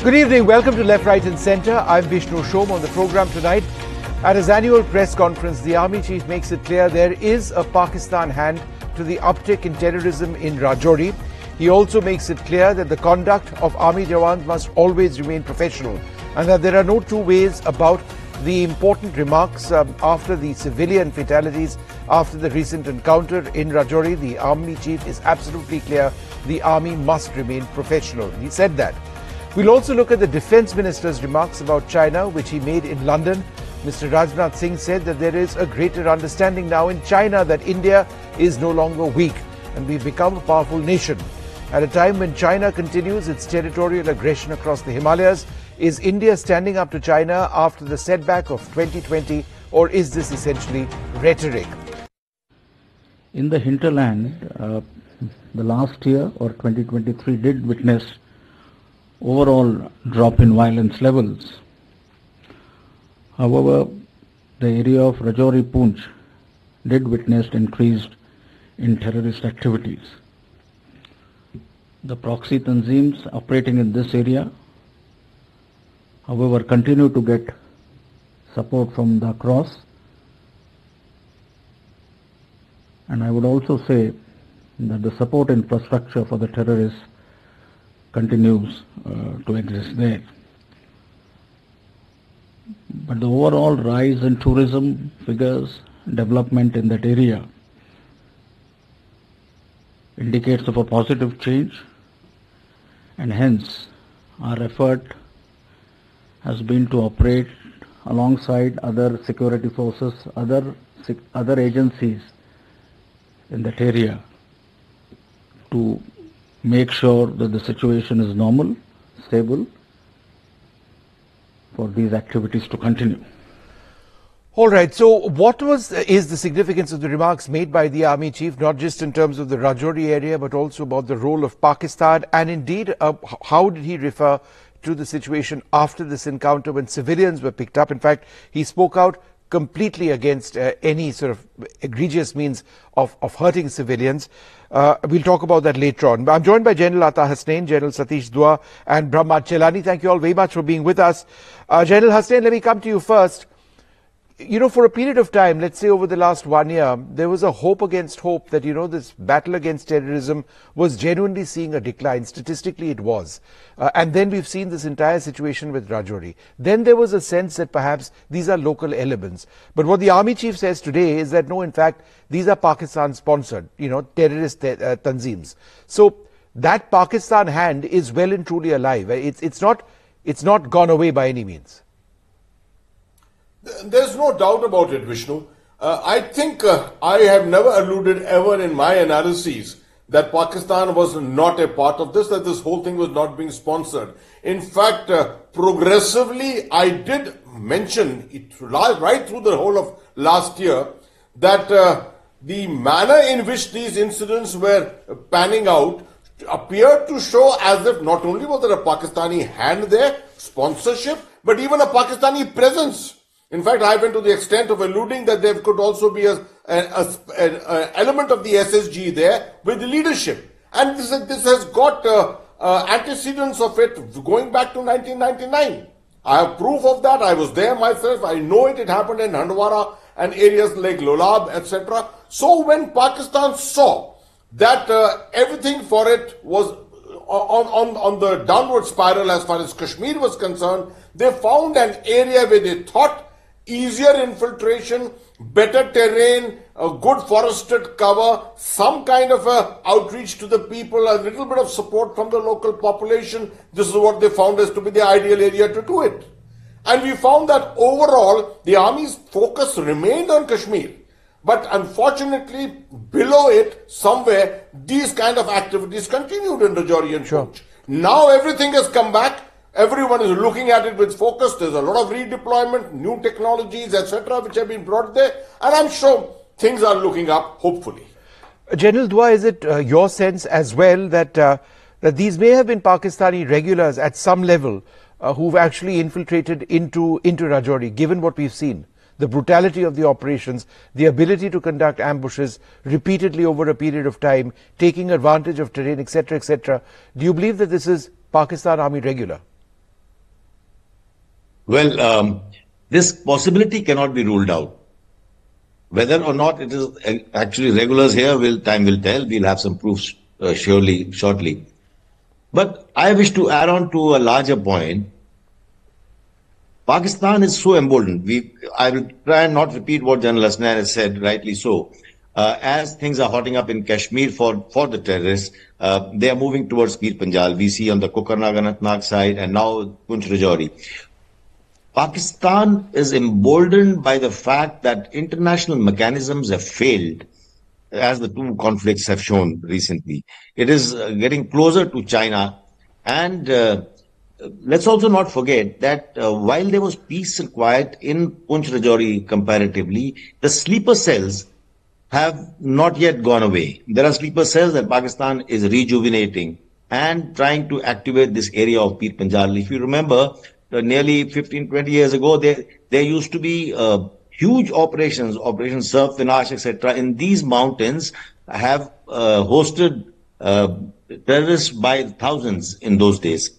Good evening. Welcome to Left, Right, and Centre. I'm Vishnu Som on the program tonight. At his annual press conference, the Army Chief makes it clear there is a Pakistan hand to the uptick in terrorism in Rajouri. He also makes it clear that the conduct of Army Jawans must always remain professional and that there are no two ways about the important remarks um, after the civilian fatalities after the recent encounter in Rajouri. The Army Chief is absolutely clear the Army must remain professional. He said that. We'll also look at the Defence Minister's remarks about China, which he made in London. Mr. Rajnath Singh said that there is a greater understanding now in China that India is no longer weak and we've become a powerful nation. At a time when China continues its territorial aggression across the Himalayas, is India standing up to China after the setback of 2020 or is this essentially rhetoric? In the hinterland, uh, the last year or 2023 did witness overall drop in violence levels. However, the area of Rajouri Poonch did witness increased in terrorist activities. The proxy tanzims operating in this area, however, continue to get support from the cross. And I would also say that the support infrastructure for the terrorists continues uh, to exist there. But the overall rise in tourism figures, development in that area indicates of a positive change and hence our effort has been to operate alongside other security forces, other, other agencies in that area to make sure that the situation is normal, stable for these activities to continue. All right. So, what was is the significance of the remarks made by the army chief, not just in terms of the Rajouri area, but also about the role of Pakistan, and indeed, uh, how did he refer to the situation after this encounter when civilians were picked up? In fact, he spoke out completely against uh, any sort of egregious means of, of hurting civilians. Uh, we'll talk about that later on. I'm joined by General Ata Hasnain, General Satish Dua, and Brahma Chellaney. Thank you all very much for being with us. Uh, General Hasnain, let me come to you first you know, for a period of time, let's say over the last one year, there was a hope against hope that, you know, this battle against terrorism was genuinely seeing a decline. Statistically, it was. Uh, and then we've seen this entire situation with Rajouri. Then there was a sense that perhaps these are local elements. But what the army chief says today is that no, in fact, these are Pakistan sponsored, you know, terrorist uh, tanzims. So that Pakistan hand is well and truly alive. It's, it's not, it's not gone away by any means. There's no doubt about it, Vishnu. Uh, I think uh, I have never alluded ever in my analyses that Pakistan was not a part of this, that this whole thing was not being sponsored. In fact, uh, progressively, I did mention it right through the whole of last year that uh, the manner in which these incidents were panning out appeared to show as if not only was there a Pakistani hand there, sponsorship, but even a Pakistani presence. In fact, I went to the extent of alluding that there could also be an element of the SSG there with the leadership. And this, this has got uh, uh, antecedents of it going back to 1999. I have proof of that. I was there myself. I know it. It happened in Handwara and areas like Lolab, etc. So when Pakistan saw that uh, everything for it was on, on, on the downward spiral as far as Kashmir was concerned, they found an area where they thought easier infiltration, better terrain, a good forested cover, some kind of a outreach to the people, a little bit of support from the local population. This is what they found as to be the ideal area to do it. And we found that overall, the army's focus remained on Kashmir. But unfortunately, below it, somewhere, these kind of activities continued in Rajouri and sure. Now everything has come back Everyone is looking at it with focus. There's a lot of redeployment, new technologies, etc., which have been brought there. And I'm sure things are looking up, hopefully. General Dua, is it uh, your sense as well that, uh, that these may have been Pakistani regulars at some level uh, who've actually infiltrated into, into Rajouri, given what we've seen? The brutality of the operations, the ability to conduct ambushes repeatedly over a period of time, taking advantage of terrain, etc., etc. Do you believe that this is Pakistan Army regular? Well, um, this possibility cannot be ruled out. Whether or not it is actually regulars here, will time will tell. We'll have some proofs uh, surely shortly. But I wish to add on to a larger point. Pakistan is so emboldened. We, I will try and not repeat what General Hasnain has said, rightly so. Uh, as things are hotting up in Kashmir for, for the terrorists, uh, they are moving towards Pir Panjal. We see on the Kokernag side and now Poonch Rajouri. Pakistan is emboldened by the fact that international mechanisms have failed, as the two conflicts have shown recently. It is uh, getting closer to China. And uh, let's also not forget that uh, while there was peace and quiet in Poonch Rajouri comparatively, the sleeper cells have not yet gone away. There are sleeper cells that Pakistan is rejuvenating and trying to activate this area of Pir Panjal. If you remember, nearly 15, 20 years ago, there, there used to be uh, huge operations, Operation Sarp, Vinash, etc. in these mountains have uh, hosted uh, terrorists by thousands in those days.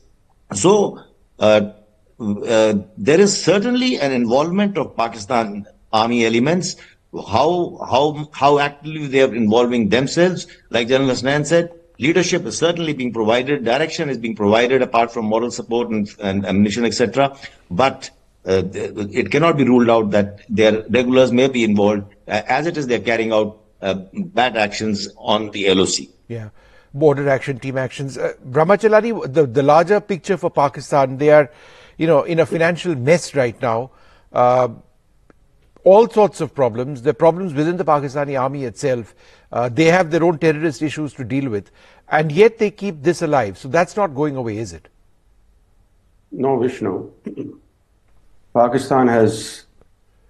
So, uh, uh, there is certainly an involvement of Pakistan army elements how how how actively they are involving themselves. Like General Hasnain said, leadership is certainly being provided, direction is being provided apart from moral support and, and ammunition, etc. But uh, it cannot be ruled out that their regulars may be involved. Uh, as it is, they're carrying out uh, BAT actions on the LOC. Yeah. Border action, team actions. Uh, Brahma Chellaney, the, the larger picture for Pakistan, they are, you know, in a financial mess right now. Uh, all sorts of problems. Are problems within the Pakistani army itself. Uh, they have their own terrorist issues to deal with. And yet they keep this alive. So that's not going away, is it? No, Vishnu. Pakistan has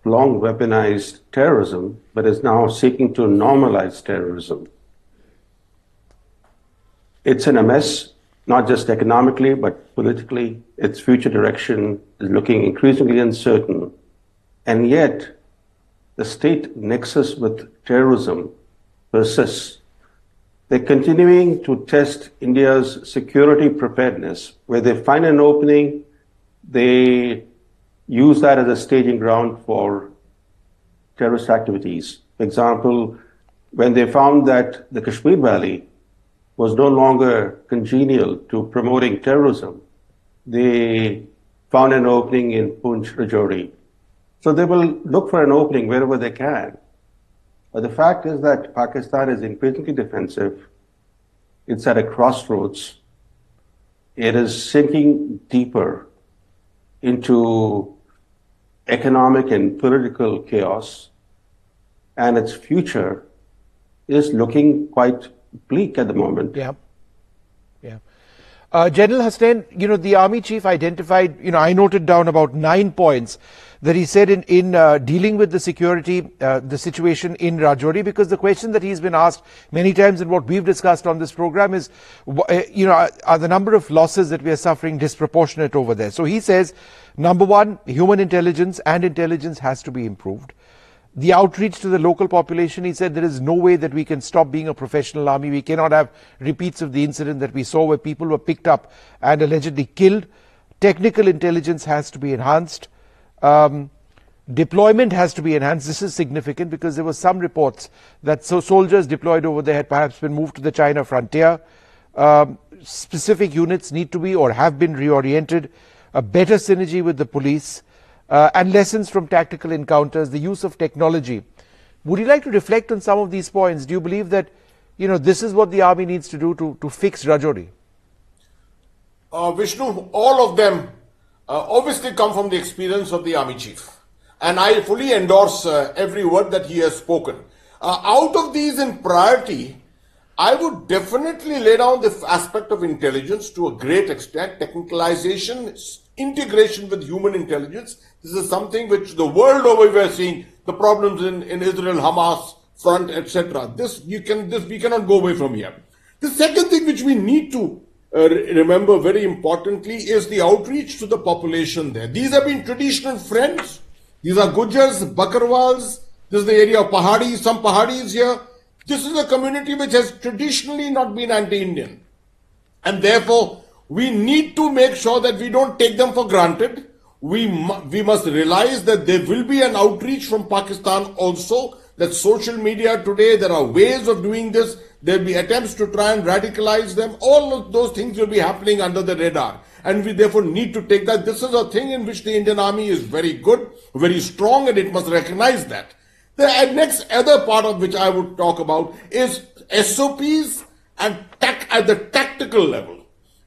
long weaponized terrorism, but is now seeking to normalize terrorism. It's in a mess, not just economically, but politically. Its future direction is looking increasingly uncertain. And yet, the state nexus with terrorism persists. They're continuing to test India's security preparedness. Where they find an opening, they use that as a staging ground for terrorist activities. For example, when they found that the Kashmir Valley was no longer congenial to promoting terrorism, they found an opening in Poonch Rajouri. So they will look for an opening wherever they can. But the fact is that Pakistan is increasingly defensive. It's at a crossroads. It is sinking deeper into economic and political chaos. And its future is looking quite bleak at the moment. Yeah. Yeah. Uh, General Hasnain, you know, the army chief identified, you know, I noted down about nine points that he said in, in uh, dealing with the security, uh, the situation in Rajouri, because the question that he's been asked many times and what we've discussed on this program is, uh, you know, are the number of losses that we are suffering disproportionate over there? So he says, number one, human intelligence and intelligence has to be improved. The outreach to the local population, he said, there is no way that we can stop being a professional army. We cannot have repeats of the incident that we saw where people were picked up and allegedly killed. Technical intelligence has to be enhanced um, deployment has to be enhanced. This is significant because there were some reports that so soldiers deployed over there had perhaps been moved to the China frontier. Um, specific units need to be or have been reoriented. A better synergy with the police uh, and lessons from tactical encounters. The use of technology. Would you like to reflect on some of these points? Do you believe that you know this is what the army needs to do to to fix Rajouri? Uh, Vishnu, all of them uh, obviously come from the experience of the army chief. And I fully endorse uh, every word that he has spoken. Uh, out of these in priority, I would definitely lay down the aspect of intelligence to a great extent, technicalization, integration with human intelligence. This is something which the world over we are seeing, the problems in, in Israel, Hamas, front, etc. This you can this we cannot go away from here. The second thing which we need to uh, remember very importantly is the outreach to the population there. These have been traditional friends. These are Gujars, Bakarwals. This is the area of Pahadis, some Pahadis here. This is a community which has traditionally not been anti-Indian. And therefore, we need to make sure that we don't take them for granted. We, mu- we must realize that there will be an outreach from Pakistan also. That social media today, there are ways of doing this. There'll be attempts to try and radicalize them. All of those things will be happening under the radar. And we therefore need to take that. This is a thing in which the Indian army is very good, very strong, and it must recognize that. The next other part of which I would talk about is SOPs and tac- at the tactical level.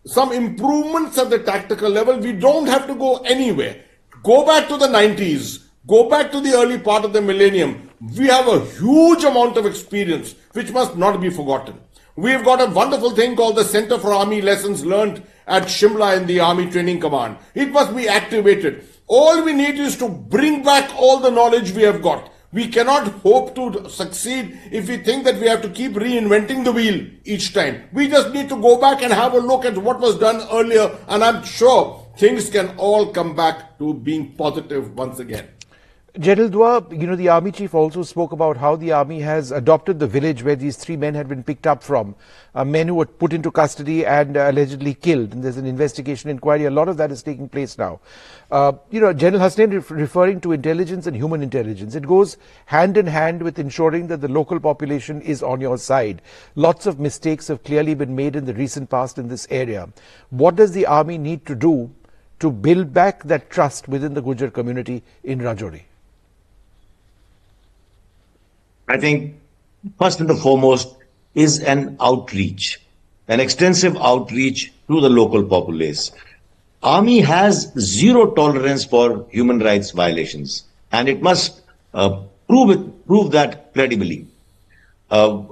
Some improvements at the tactical level. We don't have to go anywhere. Go back to the 90s. Go back to the early part of the millennium. We have a huge amount of experience which must not be forgotten. We've got a wonderful thing called the Center for Army Lessons Learned at Shimla in the Army Training Command. It must be activated. All we need is to bring back all the knowledge we have got. We cannot hope to succeed if we think that we have to keep reinventing the wheel each time. We just need to go back and have a look at what was done earlier, and I'm sure things can all come back to being positive once again. General Dua, you know, the army chief also spoke about how the army has adopted the village where these three men had been picked up from, uh, men who were put into custody and uh, allegedly killed. And there's an investigation inquiry. A lot of that is taking place now. Uh, you know, General Hasnain ref- referring to intelligence and human intelligence. It goes hand in hand with ensuring that the local population is on your side. Lots of mistakes have clearly been made in the recent past in this area. What does the army need to do to build back that trust within the Gujar community in Rajouri? I think first and foremost is an outreach, an extensive outreach to the local populace. Army has zero tolerance for human rights violations, and it must uh, prove it, prove that credibly. Uh,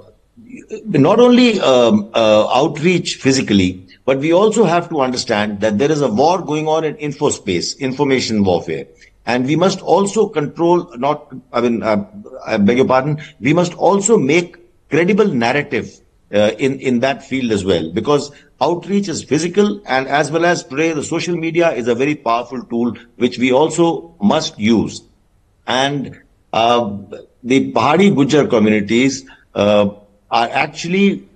not only um, uh, outreach physically, but we also have to understand that there is a war going on in infospace, information warfare. And we must also control, not, I mean, uh, I beg your pardon, we must also make credible narrative uh, in, in that field as well, because outreach is physical and as well as today the social media is a very powerful tool which we also must use. And uh, the Pahadi Gujar communities uh, are actually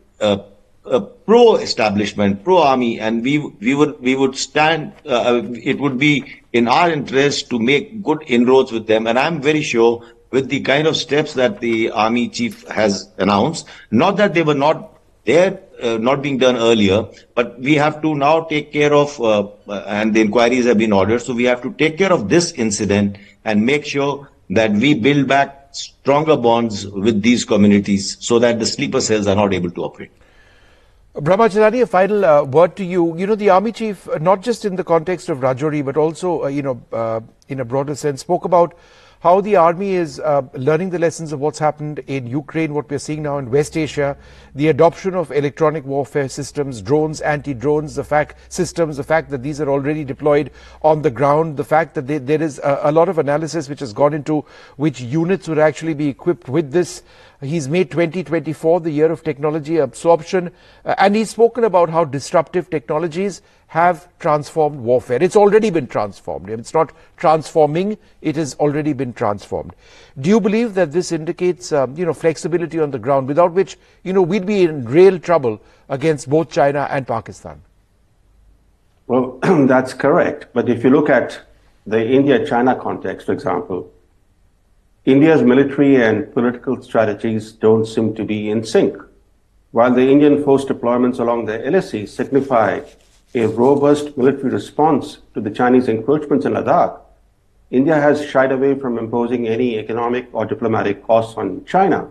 uh, uh, pro-establishment, pro-army, and we we would we would stand. Uh, it would be in our interest to make good inroads with them, and I'm very sure with the kind of steps that the army chief has announced, not that they were not there, uh, not being done earlier, but we have to now take care of, uh, and the inquiries have been ordered, so we have to take care of this incident and make sure that we build back stronger bonds with these communities so that the sleeper cells are not able to operate. Brahma Chellaney, a final uh, word to you. You know, the army chief, uh, not just in the context of Rajouri, but also, uh, you know, uh, in a broader sense, spoke about how the army is uh, learning the lessons of what's happened in Ukraine, what we're seeing now in West Asia, the adoption of electronic warfare systems, drones, anti-drones, the fact systems, the fact that these are already deployed on the ground, the fact that they, there is a, a lot of analysis which has gone into which units would actually be equipped with this. He's made 2024 the year of technology absorption, uh, and he's spoken about how disruptive technologies have transformed warfare. It's already been transformed. It's not transforming, it has already been transformed. Do you believe that this indicates, um, you know, flexibility on the ground, without which, you know, we'd be in real trouble against both China and Pakistan? Well, that's correct. But if you look at the India China context, for example, India's military and political strategies don't seem to be in sync. While the Indian force deployments along the LAC signify a robust military response to the Chinese encroachments in Ladakh, India has shied away from imposing any economic or diplomatic costs on China.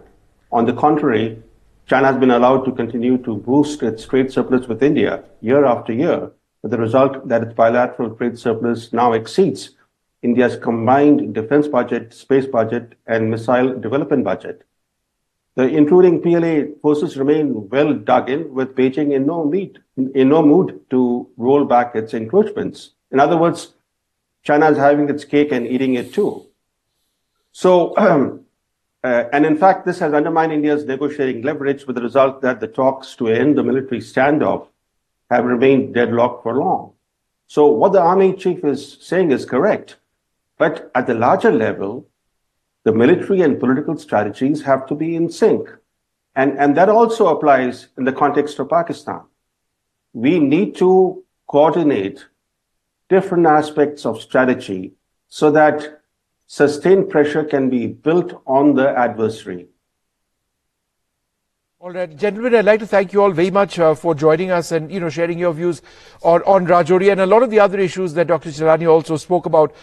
On the contrary, China has been allowed to continue to boost its trade surplus with India year after year, with the result that its bilateral trade surplus now exceeds India's combined defense budget, space budget, and missile development budget. The intruding PLA forces remain well dug in, with Beijing in no, meet, in no mood to roll back its encroachments. In other words, China is having its cake and eating it too. So, uh, and in fact, this has undermined India's negotiating leverage with the result that the talks to end the military standoff have remained deadlocked for long. So what the army chief is saying is correct. But at the larger level, the military and political strategies have to be in sync. And, and that also applies in the context of Pakistan. We need to coordinate different aspects of strategy so that sustained pressure can be built on the adversary. All right, gentlemen, I'd like to thank you all very much uh, for joining us and you know sharing your views on, on Rajouri and a lot of the other issues that Dr. Chellaney also spoke about.